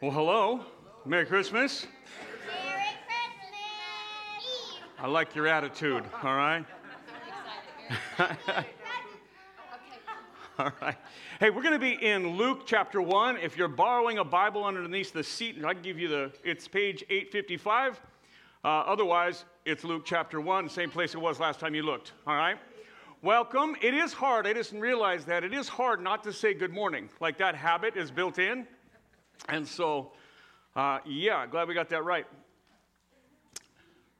Well, hello. Merry Christmas. Merry Christmas! I like your attitude, all right? all right. Hey, we're going to be in Luke chapter 1. If you're borrowing a Bible underneath the seat, I can give you the, it's page 855. Uh, otherwise, it's Luke chapter 1, same place it was last time you looked, all right? Welcome. It is hard, I didn't realize that. It is hard not to say good morning. Like that habit is built in. And so, uh, yeah, glad we got that right.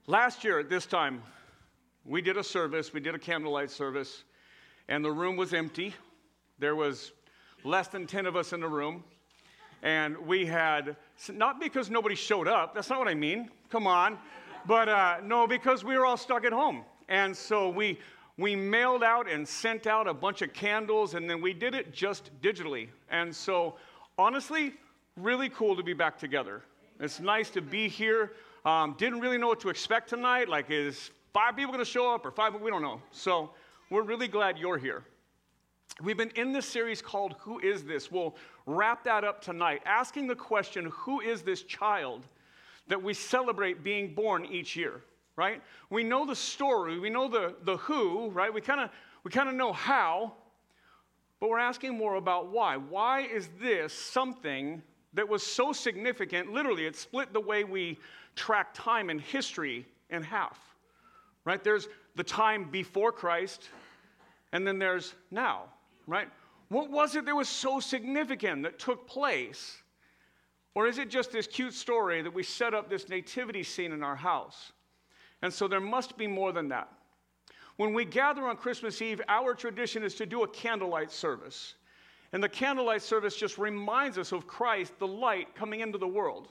Last year at this time, we did a service, we did a candlelight service, and the room was empty. There was less than 10 of us in the room. And we had, not because nobody showed up, that's not what I mean, come on, but uh, no, because we were all stuck at home. And so we, we mailed out and sent out a bunch of candles, and then we did it just digitally. And so, honestly, really cool to be back together. It's nice to be here. Um, didn't really know what to expect tonight. Like, is five people going to show up or five? We don't know. So, we're really glad you're here. We've been in this series called Who Is This? We'll wrap that up tonight, asking the question Who is this child that we celebrate being born each year, right? We know the story, we know the, the who, right? We kind of we kind of know how, but we're asking more about why. Why is this something that was so significant, literally, it split the way we track time and history in half. Right? There's the time before Christ, and then there's now, right? What was it that was so significant that took place? Or is it just this cute story that we set up this nativity scene in our house? And so there must be more than that. When we gather on Christmas Eve, our tradition is to do a candlelight service. And the candlelight service just reminds us of Christ, the light coming into the world.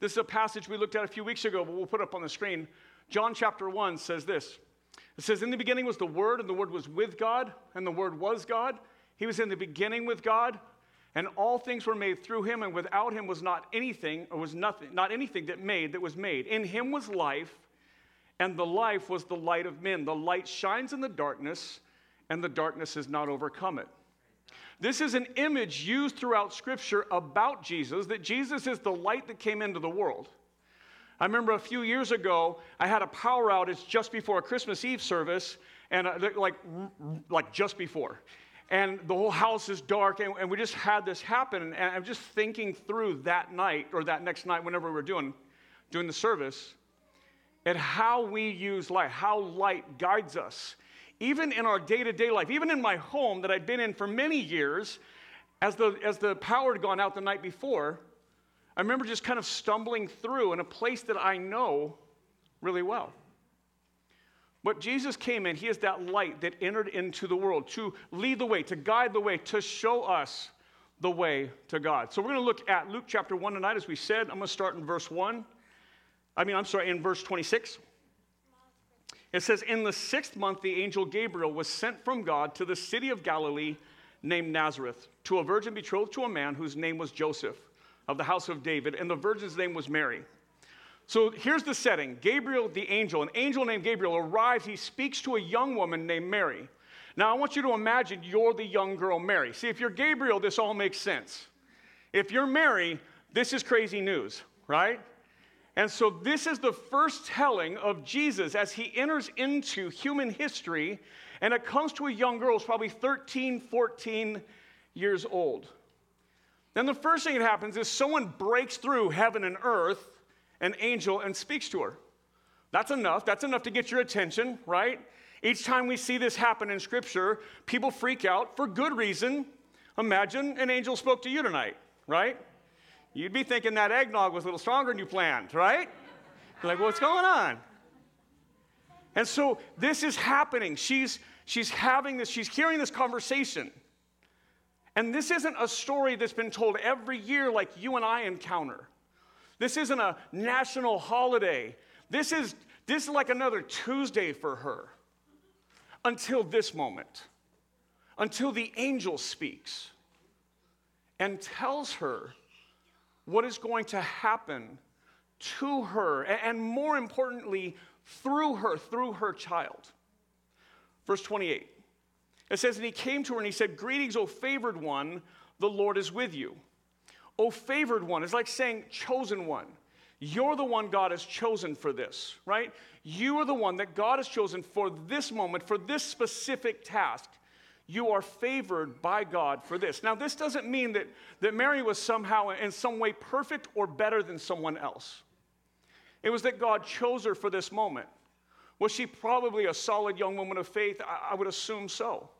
This is a passage we looked at a few weeks ago, but we'll put up on the screen. John chapter 1 says this It says, In the beginning was the Word, and the Word was with God, and the Word was God. He was in the beginning with God, and all things were made through him, and without him was not anything, or was nothing, not anything that made that was made. In him was life, and the life was the light of men. The light shines in the darkness, and the darkness has not overcome it. This is an image used throughout Scripture about Jesus, that Jesus is the light that came into the world. I remember a few years ago, I had a power outage just before a Christmas Eve service, and uh, like, like just before. And the whole house is dark, and, and we just had this happen. And I'm just thinking through that night, or that next night, whenever we were doing, doing the service, at how we use light, how light guides us even in our day to day life, even in my home that I'd been in for many years, as the, as the power had gone out the night before, I remember just kind of stumbling through in a place that I know really well. But Jesus came in, He is that light that entered into the world to lead the way, to guide the way, to show us the way to God. So we're going to look at Luke chapter 1 tonight, as we said. I'm going to start in verse 1. I mean, I'm sorry, in verse 26. It says, In the sixth month, the angel Gabriel was sent from God to the city of Galilee named Nazareth to a virgin betrothed to a man whose name was Joseph of the house of David, and the virgin's name was Mary. So here's the setting Gabriel, the angel, an angel named Gabriel arrives. He speaks to a young woman named Mary. Now, I want you to imagine you're the young girl Mary. See, if you're Gabriel, this all makes sense. If you're Mary, this is crazy news, right? And so, this is the first telling of Jesus as he enters into human history, and it comes to a young girl who's probably 13, 14 years old. Then, the first thing that happens is someone breaks through heaven and earth, an angel, and speaks to her. That's enough. That's enough to get your attention, right? Each time we see this happen in Scripture, people freak out for good reason. Imagine an angel spoke to you tonight, right? You'd be thinking that eggnog was a little stronger than you planned, right? You're like, what's going on? And so this is happening. She's, she's having this, she's hearing this conversation. And this isn't a story that's been told every year like you and I encounter. This isn't a national holiday. This is, this is like another Tuesday for her until this moment, until the angel speaks and tells her what is going to happen to her, and more importantly, through her, through her child. Verse 28. It says, And he came to her and he said, Greetings, O favored one, the Lord is with you. O favored one, is like saying chosen one. You're the one God has chosen for this, right? You are the one that God has chosen for this moment, for this specific task. You are favored by God for this. Now, this doesn't mean that, that Mary was somehow in some way perfect or better than someone else. It was that God chose her for this moment. Was she probably a solid young woman of faith? I, I would assume so.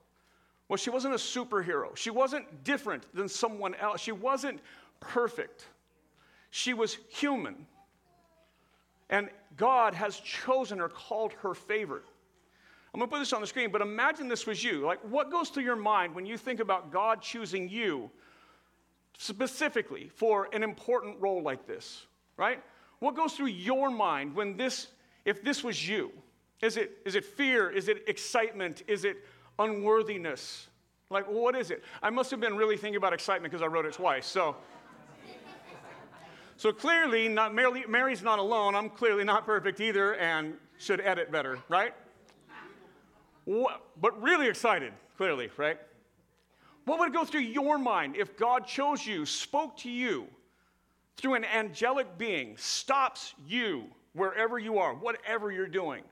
Well, she wasn't a superhero. She wasn't different than someone else. She wasn't perfect. She was human. And God has chosen her, called her favorite. I'm going to put this on the screen, but imagine this was you. Like, what goes through your mind when you think about God choosing you specifically for an important role like this, right? What goes through your mind when this, if this was you? Is it, is it fear? Is it excitement? Is it unworthiness? Like, what is it? I must have been really thinking about excitement because I wrote it twice. So, so clearly, not, Mary, Mary's not alone. I'm clearly not perfect either and should edit better, right? But really excited, clearly, right? What would go through your mind if God chose you, spoke to you through an angelic being, stops you wherever you are, whatever you're doing,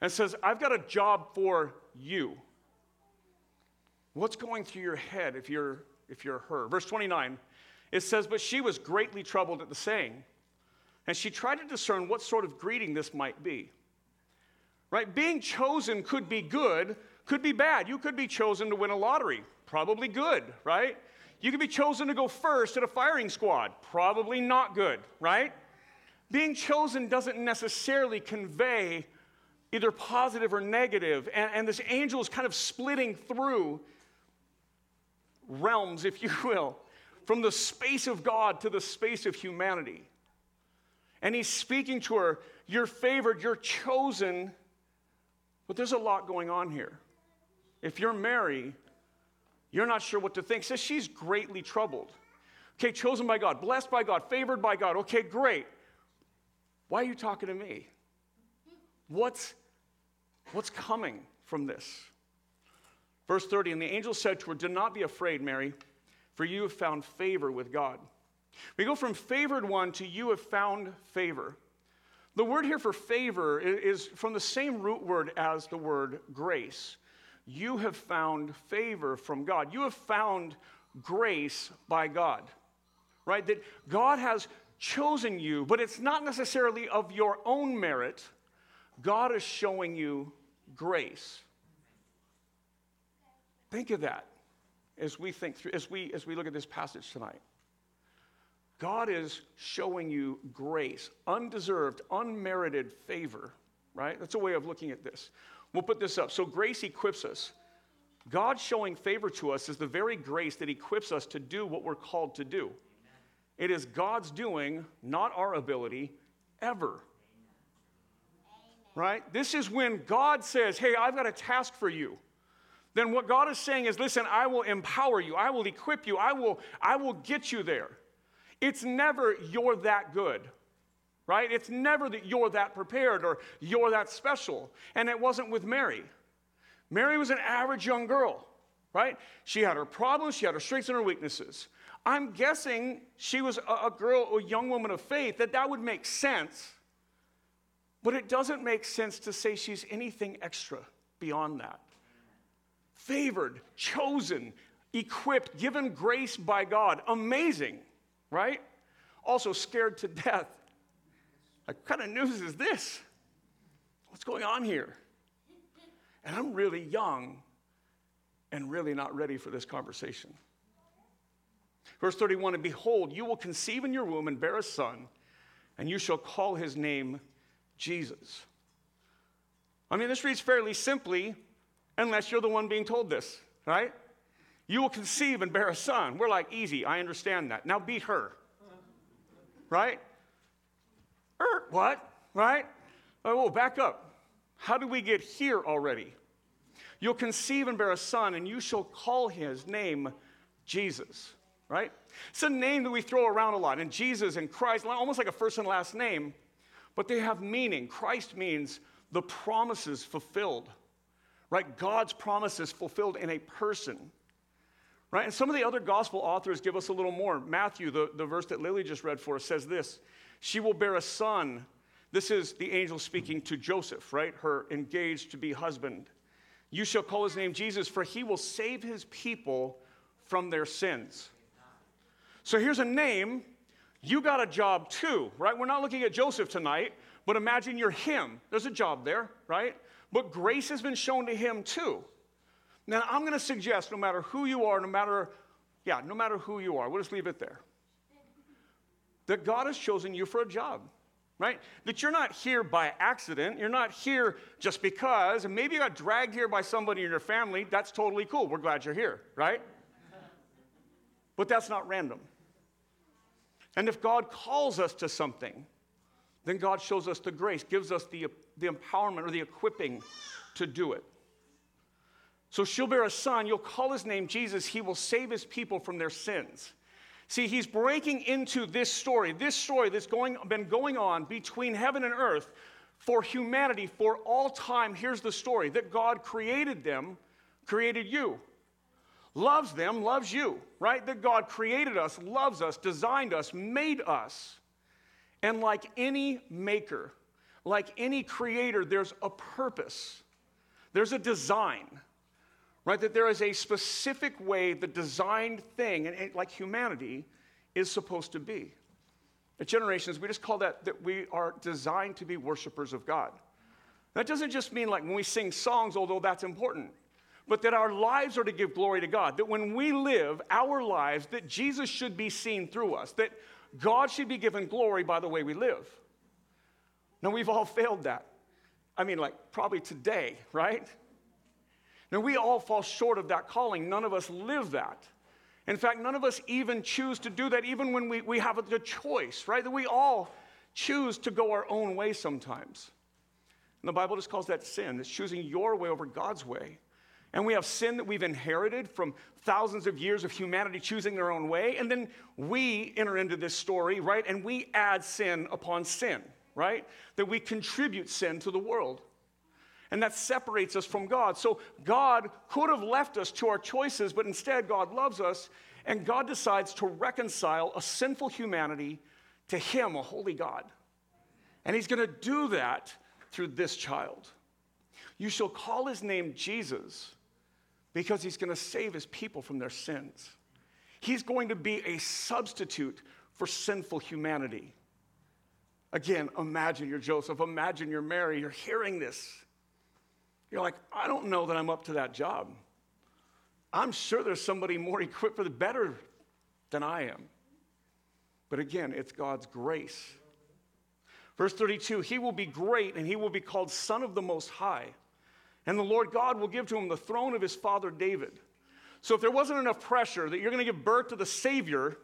and says, I've got a job for you? What's going through your head if you're, if you're her? Verse 29 it says, But she was greatly troubled at the saying, and she tried to discern what sort of greeting this might be. Right? Being chosen could be good, could be bad. You could be chosen to win a lottery, probably good, right? You could be chosen to go first at a firing squad, probably not good, right? Being chosen doesn't necessarily convey either positive or negative, and, and this angel is kind of splitting through realms, if you will from the space of God to the space of humanity. And he's speaking to her, You're favored, you're chosen, but there's a lot going on here. If you're Mary, you're not sure what to think. Says she's greatly troubled. Okay, chosen by God, blessed by God, favored by God. Okay, great. Why are you talking to me? What's, what's coming from this? Verse 30 And the angel said to her, Do not be afraid, Mary for you have found favor with God. We go from favored one to you have found favor. The word here for favor is from the same root word as the word grace. You have found favor from God. You have found grace by God, right? That God has chosen you, but it's not necessarily of your own merit. God is showing you grace. Think of that as we think through, as we, as we look at this passage tonight. God is showing you grace, undeserved, unmerited favor, right? That's a way of looking at this. We'll put this up. So, grace equips us. God showing favor to us is the very grace that equips us to do what we're called to do. It is God's doing, not our ability, ever. Right? This is when God says, Hey, I've got a task for you then what God is saying is, listen, I will empower you, I will equip you, I will, I will get you there. It's never you're that good, right? It's never that you're that prepared or you're that special. And it wasn't with Mary. Mary was an average young girl, right? She had her problems, she had her strengths and her weaknesses. I'm guessing she was a, girl, a young woman of faith, that that would make sense. But it doesn't make sense to say she's anything extra beyond that favored, chosen, equipped, given grace by God. Amazing, right? Also scared to death. What kind of news is this? What's going on here? And I'm really young and really not ready for this conversation. Verse 31 And behold, you will conceive in your womb and bear a son, and you shall call his name Jesus. I mean, this reads fairly simply, unless you're the one being told this, right? You will conceive and bear a son. We're like, easy, I understand that. Now beat her, right? Er, what? Right? Oh, back up. How do we get here already? You'll conceive and bear a son, and you shall call his name Jesus, right? It's a name that we throw around a lot, and Jesus and Christ, almost like a first and last name, but they have meaning. Christ means the promises fulfilled right? God's promises fulfilled in a person, Right? And some of the other gospel authors give us a little more. Matthew, the, the verse that Lily just read for us, says this She will bear a son. This is the angel speaking to Joseph, right? Her engaged to be husband. You shall call his name Jesus, for he will save his people from their sins. So here's a name. You got a job too, right? We're not looking at Joseph tonight, but imagine you're him. There's a job there, right? But grace has been shown to him too. Now, I'm going to suggest no matter who you are, no matter, yeah, no matter who you are, we'll just leave it there, that God has chosen you for a job, right? That you're not here by accident. You're not here just because, and maybe you got dragged here by somebody in your family. That's totally cool. We're glad you're here, right? But that's not random. And if God calls us to something, then God shows us the grace, gives us the, the empowerment or the equipping to do it. So she'll bear a son. You'll call his name Jesus. He will save his people from their sins. See, he's breaking into this story, this story that's going, been going on between heaven and earth for humanity for all time. Here's the story that God created them, created you, loves them, loves you, right? That God created us, loves us, designed us, made us. And like any maker, like any creator, there's a purpose, there's a design right? That there is a specific way the designed thing, and it, like humanity, is supposed to be. At Generations, we just call that that we are designed to be worshipers of God. That doesn't just mean like when we sing songs, although that's important, but that our lives are to give glory to God. That when we live our lives, that Jesus should be seen through us, that God should be given glory by the way we live. Now, we've all failed that. I mean, like probably today, right? Now, we all fall short of that calling. None of us live that. In fact, none of us even choose to do that, even when we, we have the choice, right? That we all choose to go our own way sometimes. And the Bible just calls that sin. It's choosing your way over God's way. And we have sin that we've inherited from thousands of years of humanity choosing their own way. And then we enter into this story, right? And we add sin upon sin, right? That we contribute sin to the world and that separates us from God. So God could have left us to our choices, but instead, God loves us, and God decides to reconcile a sinful humanity to Him, a holy God. And He's going to do that through this child. You shall call His name Jesus because He's going to save His people from their sins. He's going to be a substitute for sinful humanity. Again, imagine you're Joseph, imagine you're Mary, you're hearing this. You're like, I don't know that I'm up to that job. I'm sure there's somebody more equipped for the better than I am. But again, it's God's grace. Verse 32 He will be great and he will be called Son of the Most High. And the Lord God will give to him the throne of his father David. So if there wasn't enough pressure that you're going to give birth to the Savior,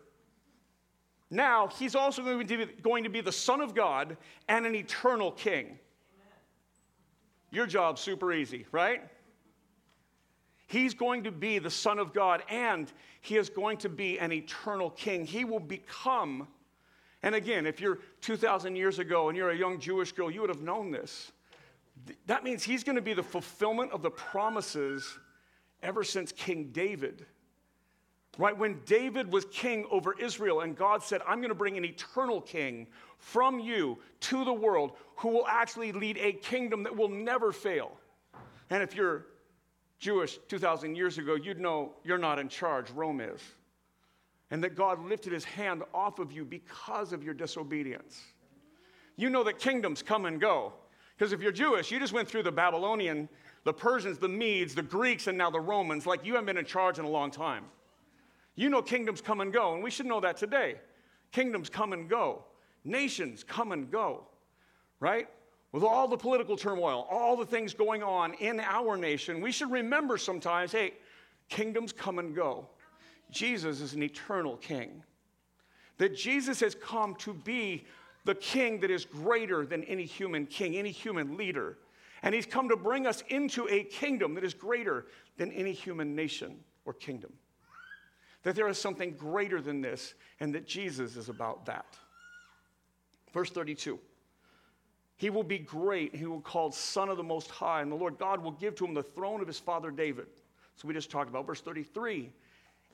now he's also going to be, going to be the Son of God and an eternal King. Your job's super easy, right? He's going to be the Son of God and he is going to be an eternal king. He will become, and again, if you're 2,000 years ago and you're a young Jewish girl, you would have known this. That means he's going to be the fulfillment of the promises ever since King David. Right? When David was king over Israel, and God said, I'm going to bring an eternal king from you to the world who will actually lead a kingdom that will never fail. And if you're Jewish 2,000 years ago, you'd know you're not in charge, Rome is. And that God lifted his hand off of you because of your disobedience. You know that kingdoms come and go. Because if you're Jewish, you just went through the Babylonian, the Persians, the Medes, the Greeks, and now the Romans, like you haven't been in charge in a long time. You know kingdoms come and go, and we should know that today. Kingdoms come and go. Nations come and go, right? With all the political turmoil, all the things going on in our nation, we should remember sometimes hey, kingdoms come and go. Jesus is an eternal king. That Jesus has come to be the king that is greater than any human king, any human leader. And he's come to bring us into a kingdom that is greater than any human nation or kingdom. That there is something greater than this, and that Jesus is about that. Verse 32 He will be great, he will be called Son of the Most High, and the Lord God will give to him the throne of his father David. So we just talked about verse 33.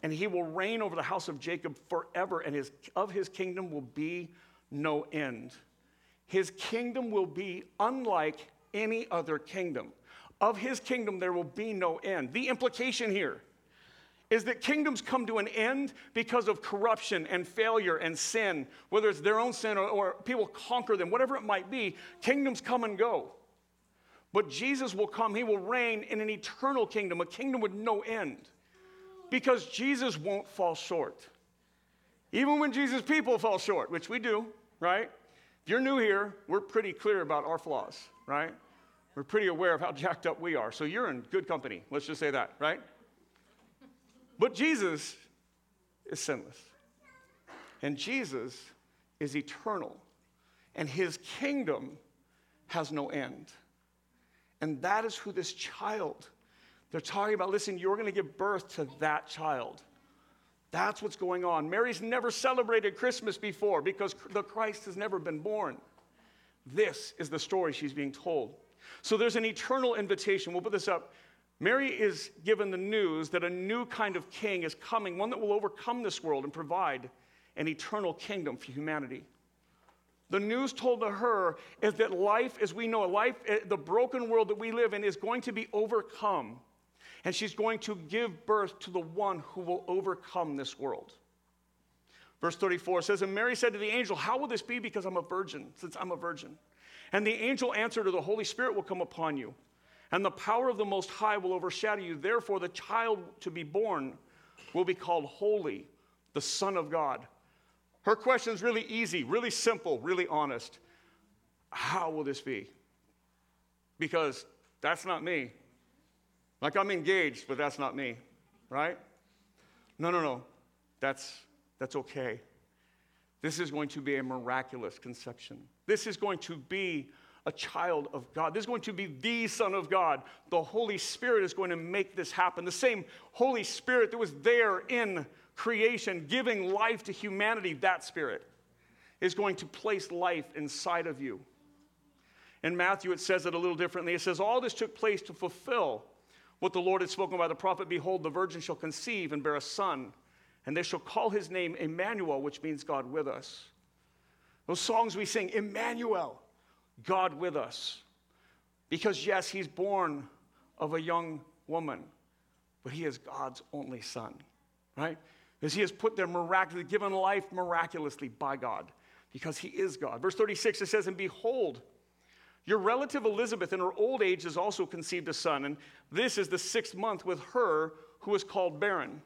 and he will reign over the house of Jacob forever, and his, of his kingdom will be no end. His kingdom will be unlike any other kingdom. Of his kingdom, there will be no end. The implication here is that kingdoms come to an end because of corruption and failure and sin, whether it's their own sin or, or, people conquer them, whatever it might be, kingdoms come and go. But Jesus will come, he will reign in an eternal kingdom, a kingdom with no end, because Jesus won't fall short. Even when Jesus' people fall short, which we do, right? If you're new here, we're pretty clear about our flaws, right? We're pretty aware of how jacked up we are. So you're in good company. Let's just say that, right? But Jesus is sinless. And Jesus is eternal. And his kingdom has no end. And that is who this child, they're talking about, listen, you're going to give birth to that child. That's what's going on. Mary's never celebrated Christmas before because the Christ has never been born. This is the story she's being told. So there's an eternal invitation. We'll put this up. Mary is given the news that a new kind of king is coming, one that will overcome this world and provide an eternal kingdom for humanity. The news told to her is that life, as we know, life, eh, the broken world that we live in, is going to be overcome. And she's going to give birth to the one who will overcome this world. Verse 34 says, And Mary said to the angel, How will this be? Because I'm a virgin, since I'm a virgin. And the angel answered her, The Holy Spirit will come upon you and the power of the Most High will overshadow you. Therefore, the child to be born will be called Holy, the Son of God. Her question is really easy, really simple, really honest. How will this be? Because that's not me. Like I'm engaged, but that's not me, right? No, no, no. That's, that's okay. This is going to be a miraculous conception. This is going to be a child of God. This is going to be the Son of God. The Holy Spirit is going to make this happen. The same Holy Spirit that was there in creation, giving life to humanity, that Spirit is going to place life inside of you. In Matthew, it says it a little differently. It says, All this took place to fulfill what the Lord had spoken by the prophet Behold, the virgin shall conceive and bear a son, and they shall call his name Emmanuel, which means God with us. Those songs we sing, Emmanuel. God with us. Because, yes, he's born of a young woman, but he is God's only son, right? Because he has put there miraculously, given life miraculously by God, because he is God. Verse 36, it says, And behold, your relative Elizabeth in her old age has also conceived a son, and this is the sixth month with her who is called barren.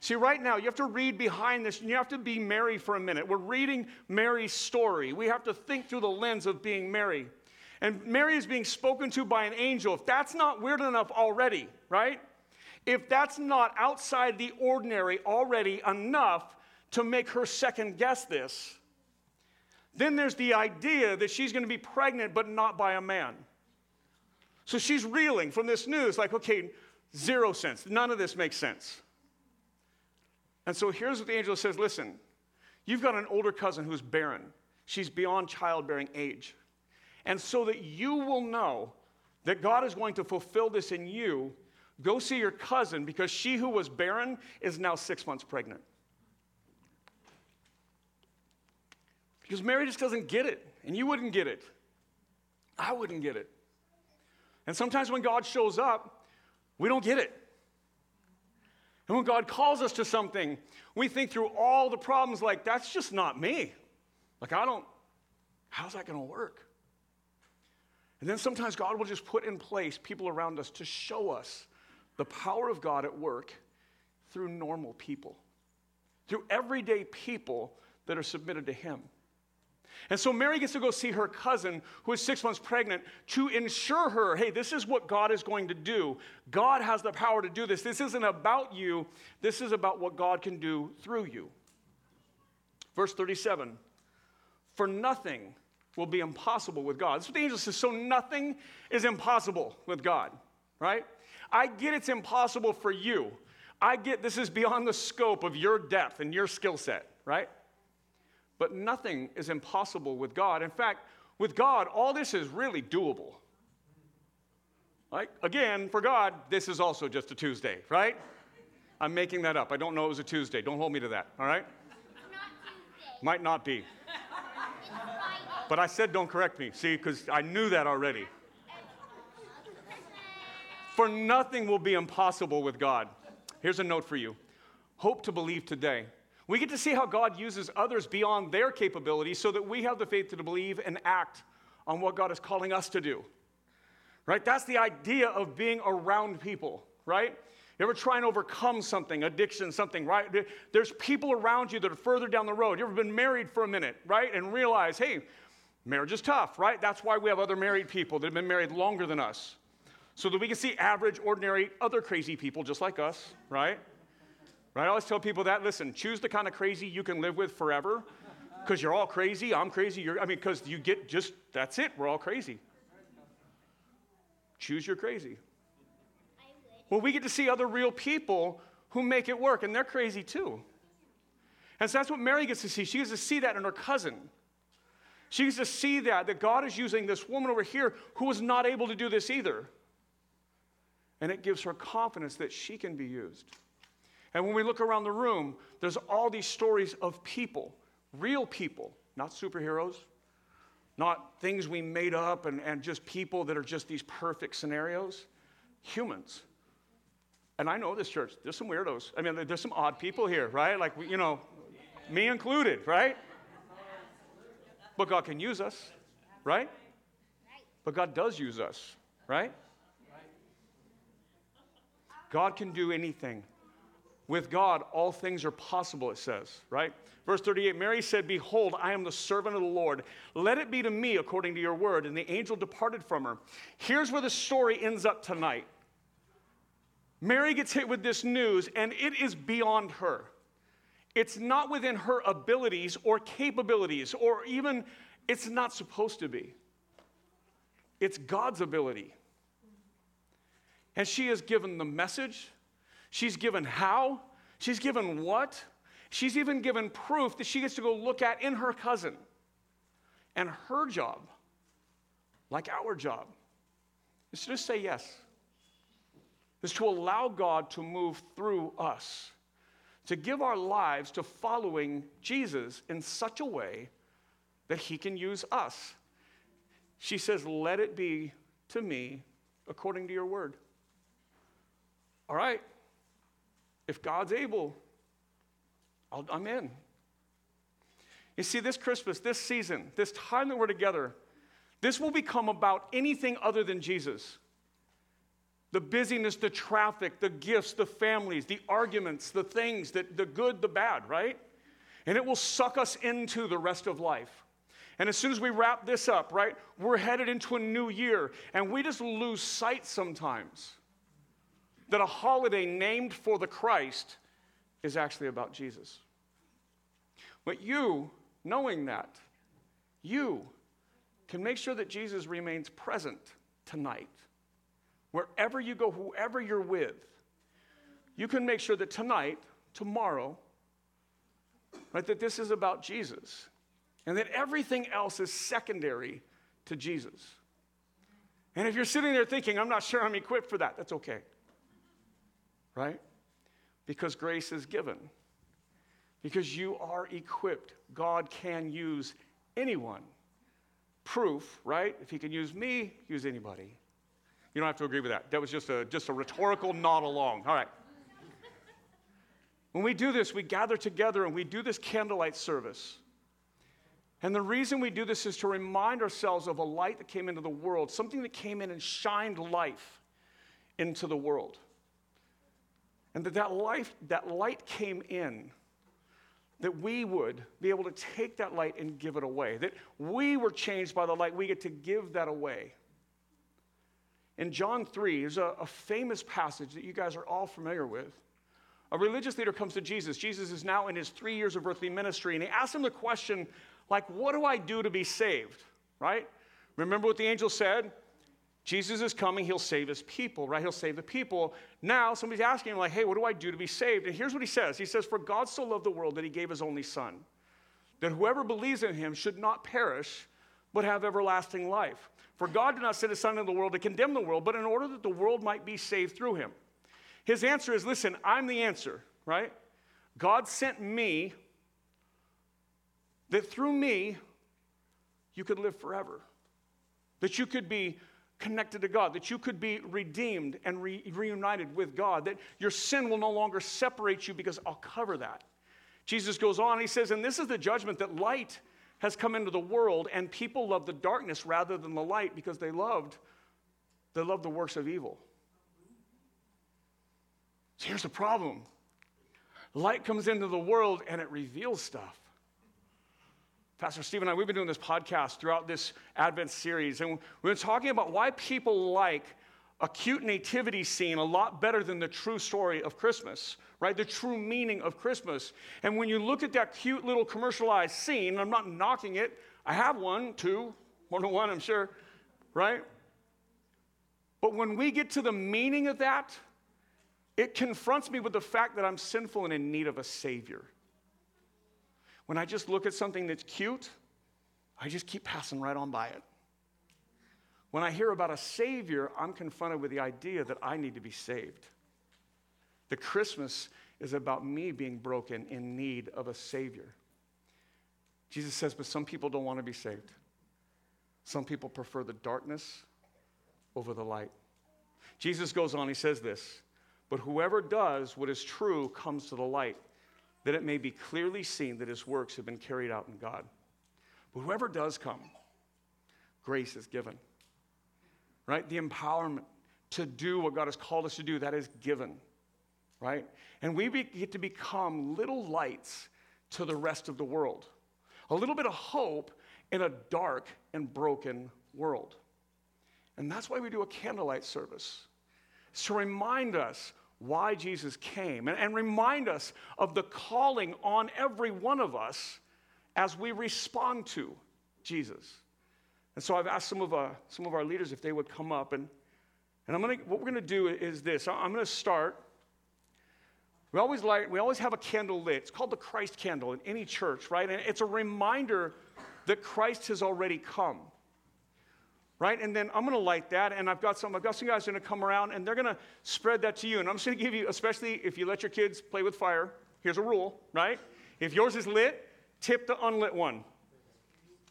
See, right now, you have to read behind this, and you have to be Mary for a minute. We're reading Mary's story. We have to think through the lens of being Mary. And Mary is being spoken to by an angel. If that's not weird enough already, right? If that's not outside the ordinary already enough to make her second guess this, then there's the idea that she's going to be pregnant, but not by a man. So she's reeling from this news, like, okay, zero sense. None of this makes sense. And so here's what the angel says listen, you've got an older cousin who's barren. She's beyond childbearing age. And so that you will know that God is going to fulfill this in you, go see your cousin because she who was barren is now six months pregnant. Because Mary just doesn't get it, and you wouldn't get it. I wouldn't get it. And sometimes when God shows up, we don't get it. And when God calls us to something, we think through all the problems like, that's just not me. Like, I don't, how's that going to work? And then sometimes God will just put in place people around us to show us the power of God at work through normal people, through everyday people that are submitted to Him. And so Mary gets to go see her cousin, who is six months pregnant, to ensure her hey, this is what God is going to do. God has the power to do this. This isn't about you, this is about what God can do through you. Verse 37 For nothing will be impossible with God. That's what the angel says. So nothing is impossible with God, right? I get it's impossible for you. I get this is beyond the scope of your depth and your skill set, right? But nothing is impossible with God. In fact, with God, all this is really doable. Like, again, for God, this is also just a Tuesday, right? I'm making that up. I don't know it was a Tuesday. Don't hold me to that, all right? Not Might not be. But I said don't correct me, see, because I knew that already. For nothing will be impossible with God. Here's a note for you hope to believe today. We get to see how God uses others beyond their capabilities so that we have the faith to believe and act on what God is calling us to do. Right? That's the idea of being around people, right? You ever try and overcome something, addiction, something, right? There's people around you that are further down the road. You ever been married for a minute, right? And realize, hey, marriage is tough, right? That's why we have other married people that have been married longer than us. So that we can see average, ordinary, other crazy people just like us, right? Right? I always tell people that listen, choose the kind of crazy you can live with forever because you're all crazy. I'm crazy. You're, I mean, because you get just, that's it. We're all crazy. Choose your crazy. Well, we get to see other real people who make it work, and they're crazy too. And so that's what Mary gets to see. She gets to see that in her cousin. She gets to see that, that God is using this woman over here who was not able to do this either. And it gives her confidence that she can be used. And when we look around the room, there's all these stories of people, real people, not superheroes, not things we made up and, and just people that are just these perfect scenarios, humans. And I know this church, there's some weirdos. I mean, there's some odd people here, right? Like, you know, me included, right? But God can use us, right? But God does use us, right? God can do anything. With God, all things are possible, it says, right? Verse 38 Mary said, Behold, I am the servant of the Lord. Let it be to me according to your word. And the angel departed from her. Here's where the story ends up tonight. Mary gets hit with this news, and it is beyond her. It's not within her abilities or capabilities, or even it's not supposed to be. It's God's ability. And she is given the message, she's given how, she's given what, she's even given proof that she gets to go look at in her cousin. And her job, like our job, is to just say yes, is to allow God to move through us, to give our lives to following Jesus in such a way that he can use us. She says, Let it be to me according to your word. All right, if God's able, I'll, I'm in. You see, this Christmas, this season, this time that we're together, this will become about anything other than Jesus. The busyness, the traffic, the gifts, the families, the arguments, the things, the, the good, the bad, right? And it will suck us into the rest of life. And as soon as we wrap this up, right, we're headed into a new year, and we just lose sight sometimes that a holiday named for the Christ is actually about Jesus. But you, knowing that, you can make sure that Jesus remains present tonight. Wherever you go, whoever you're with, you can make sure that tonight, tomorrow, right, that this is about Jesus and that everything else is secondary to Jesus. And if you're sitting there thinking, I'm not sure I'm equipped for that, that's okay. Right? Because grace is given. Because you are equipped. God can use anyone. Proof, right? If he can use me, use anybody. You don't have to agree with that. That was just a, just a rhetorical nod along. All right. When we do this, we gather together and we do this candlelight service. And the reason we do this is to remind ourselves of a light that came into the world, something that came in and shined life into the world. And that that life, that light came in, that we would be able to take that light and give it away. That we were changed by the light, we get to give that away. In John 3, there's a, a famous passage that you guys are all familiar with. A religious leader comes to Jesus. Jesus is now in his three years of earthly ministry, and he asks him the question, like, what do I do to be saved? Right? Remember what the angel said? Jesus is coming, he'll save his people, right? He'll save the people. Now, somebody's asking him, like, hey, what do I do to be saved? And here's what he says He says, For God so loved the world that he gave his only son, that whoever believes in him should not perish, but have everlasting life. For God did not send his son into the world to condemn the world, but in order that the world might be saved through him. His answer is listen, I'm the answer, right? God sent me that through me, you could live forever, that you could be connected to God, that you could be redeemed and re- reunited with God, that your sin will no longer separate you because I'll cover that. Jesus goes on, he says, and this is the judgment that light has come into the world, and people love the darkness rather than the light because they loved, they loved the works of evil. So here's the problem. Light comes into the world and it reveals stuff. Pastor Steve and I, we've been doing this podcast throughout this Advent series, and we've been talking about why people like a cute nativity scene a lot better than the true story of Christmas, right? The true meaning of Christmas. And when you look at that cute little commercialized scene, I'm not knocking it, I have one, two, more than one, I'm sure, right? But when we get to the meaning of that, it confronts me with the fact that I'm sinful and in need of a Savior. When I just look at something that's cute, I just keep passing right on by it. When I hear about a Savior, I'm confronted with the idea that I need to be saved. The Christmas is about me being broken in need of a Savior. Jesus says, but some people don't want to be saved. Some people prefer the darkness over the light. Jesus goes on, he says this, but whoever does what is true comes to the light that it may be clearly seen that his works have been carried out in God. But whoever does come, grace is given. Right? The empowerment to do what God has called us to do, that is given. Right? And we get to become little lights to the rest of the world. A little bit of hope in a dark and broken world. And that's why we do a candlelight service. It's to remind us why Jesus came and, and remind us of the calling on every one of us as we respond to Jesus. And so I've asked some of, uh, some of our leaders if they would come up. And, and I'm gonna, what we're going to do is this I'm going to start. We always, light, we always have a candle lit. It's called the Christ candle in any church, right? And it's a reminder that Christ has already come right? And then I'm going to light that, and I've got some. I've got some guys going to come around, and they're going to spread that to you. And I'm just going to give you, especially if you let your kids play with fire. Here's a rule, right? If yours is lit, tip the unlit one.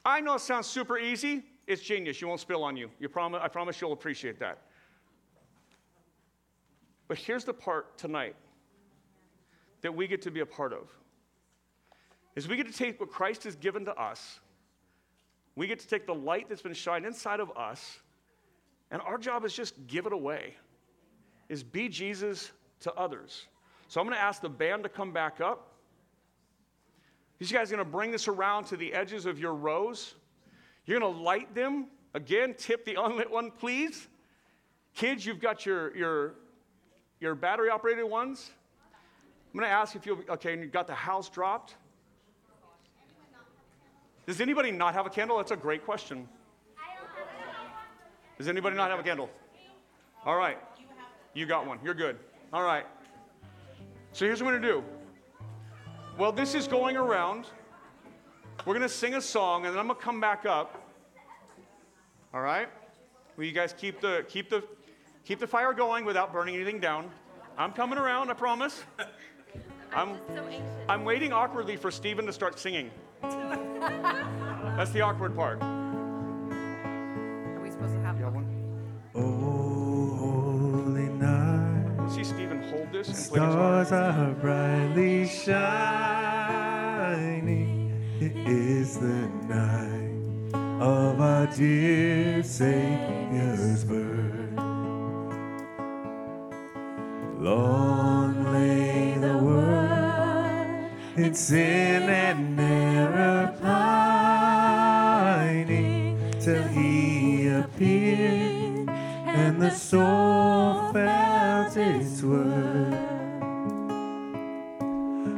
I know it sounds super easy. It's genius. You won't spill on you. You promise. I promise you'll appreciate that. But here's the part tonight that we get to be a part of. Is we get to take what Christ has given to us we get to take the light that's been shined inside of us, and our job is just give it away, is be Jesus to others. So I'm going to ask the band to come back up. These guys are going to bring this around to the edges of your rows. You're going to light them. Again, tip the unlit one, please. Kids, you've got your, your, your battery operated ones. I'm going to ask if you, okay, and you've got the house dropped. Does anybody not have a candle? That's a great question. Does anybody not have a candle? All right. You got one. You're good. All right. So here's what we're going to do. Well, this is going around. We're going to sing a song, and then I'm going to come back up. All right? Will you guys keep the, keep the, keep the fire going without burning anything down? I'm coming around, I promise. I'm, I'm waiting awkwardly for Stephen to start singing. That's the awkward part. Are we supposed to have You one? Oh, holy night, See Stephen hold this and play guitar. stars are brightly shining. It is the night of our dear Savior's birth. Long lay the world in sin and the soul felt its worth.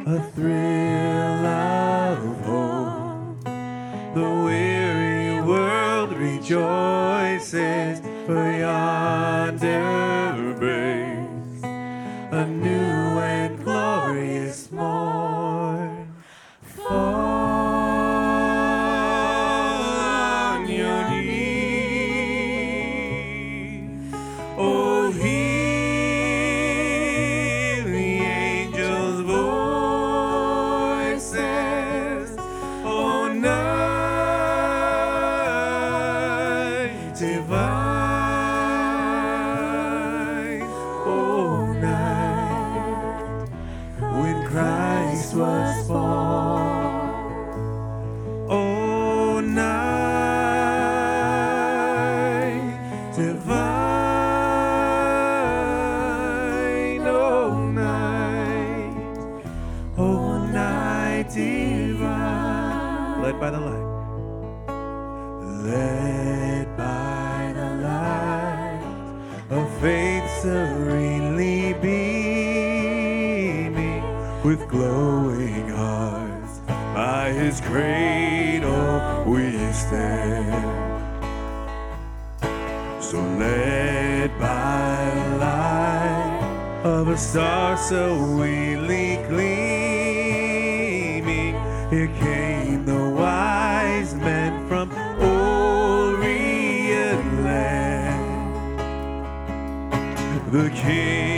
A thrill of hope, the weary world rejoices for yonder breaks a new with glowing hearts. By his cradle we stand. So led by the light of a star so sweetly gleaming, here came the wise men from Orient land. The King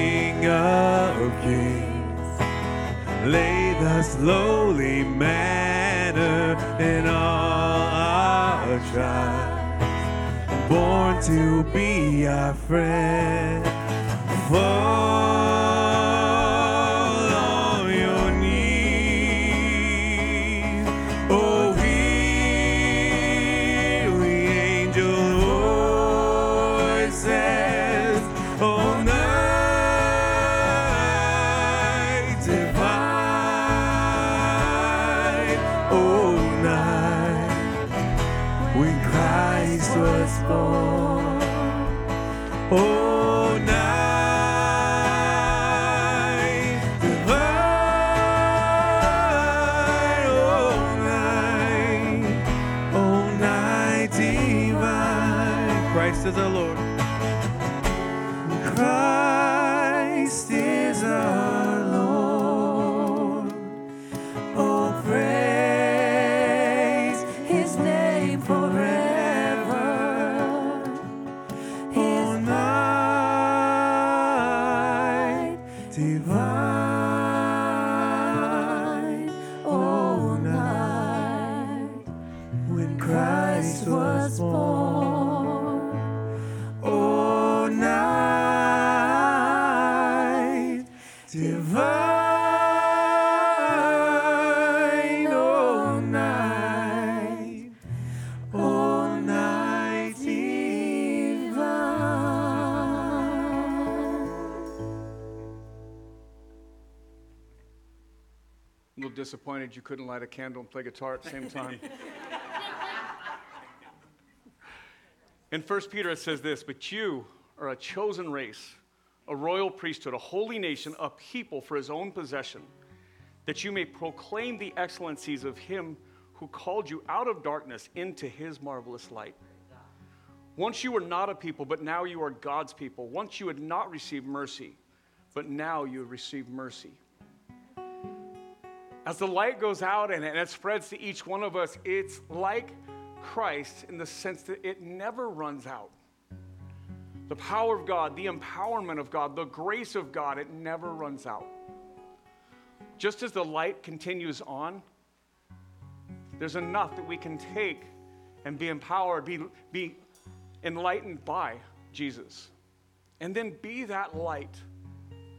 thus lowly manner in all our tribes born to be our friend. Was born. Oh, A little disappointed you couldn't light a candle and play guitar at the same time. In 1 Peter, it says this But you are a chosen race, a royal priesthood, a holy nation, a people for his own possession, that you may proclaim the excellencies of him who called you out of darkness into his marvelous light. Once you were not a people, but now you are God's people. Once you had not received mercy, but now you have received mercy. As the light goes out and, it spreads to each one of us, it's like Christ in the sense that it never runs out. The power of God, the empowerment of God, the grace of God, it never runs out. Just as the light continues on, there's enough that we can take and be empowered, be, be enlightened by Jesus, and then be that light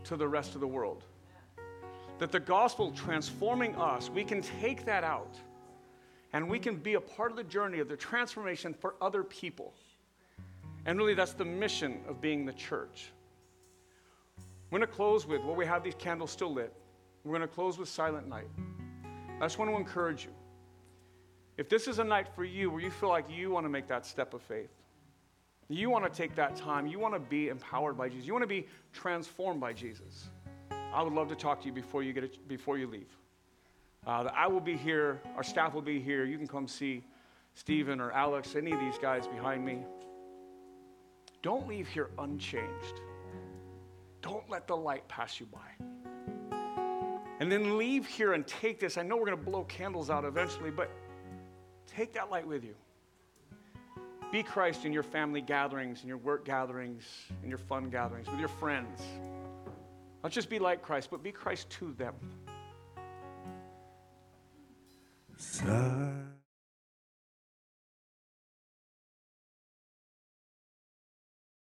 to the rest of the world that the gospel transforming us, we can take that out and we can be a part of the journey of the transformation for other people. And really, that's the mission of being the church. We're going to close with, well, we have these candles still lit. We're going to close with Silent Night. I just want to encourage you. If this is a night for you where you feel like you want to make that step of faith, you want to take that time, you want to be empowered by Jesus, you want to be transformed by Jesus. I would love to talk to you before you, get it, before you leave. Uh, I will be here, our staff will be here. You can come see Stephen or Alex, any of these guys behind me. Don't leave here unchanged. Don't let the light pass you by. And then leave here and take this. I know we're going to blow candles out eventually, but take that light with you. Be Christ in your family gatherings, in your work gatherings, in your fun gatherings, with your friends. Not just be like Christ, but be Christ to them.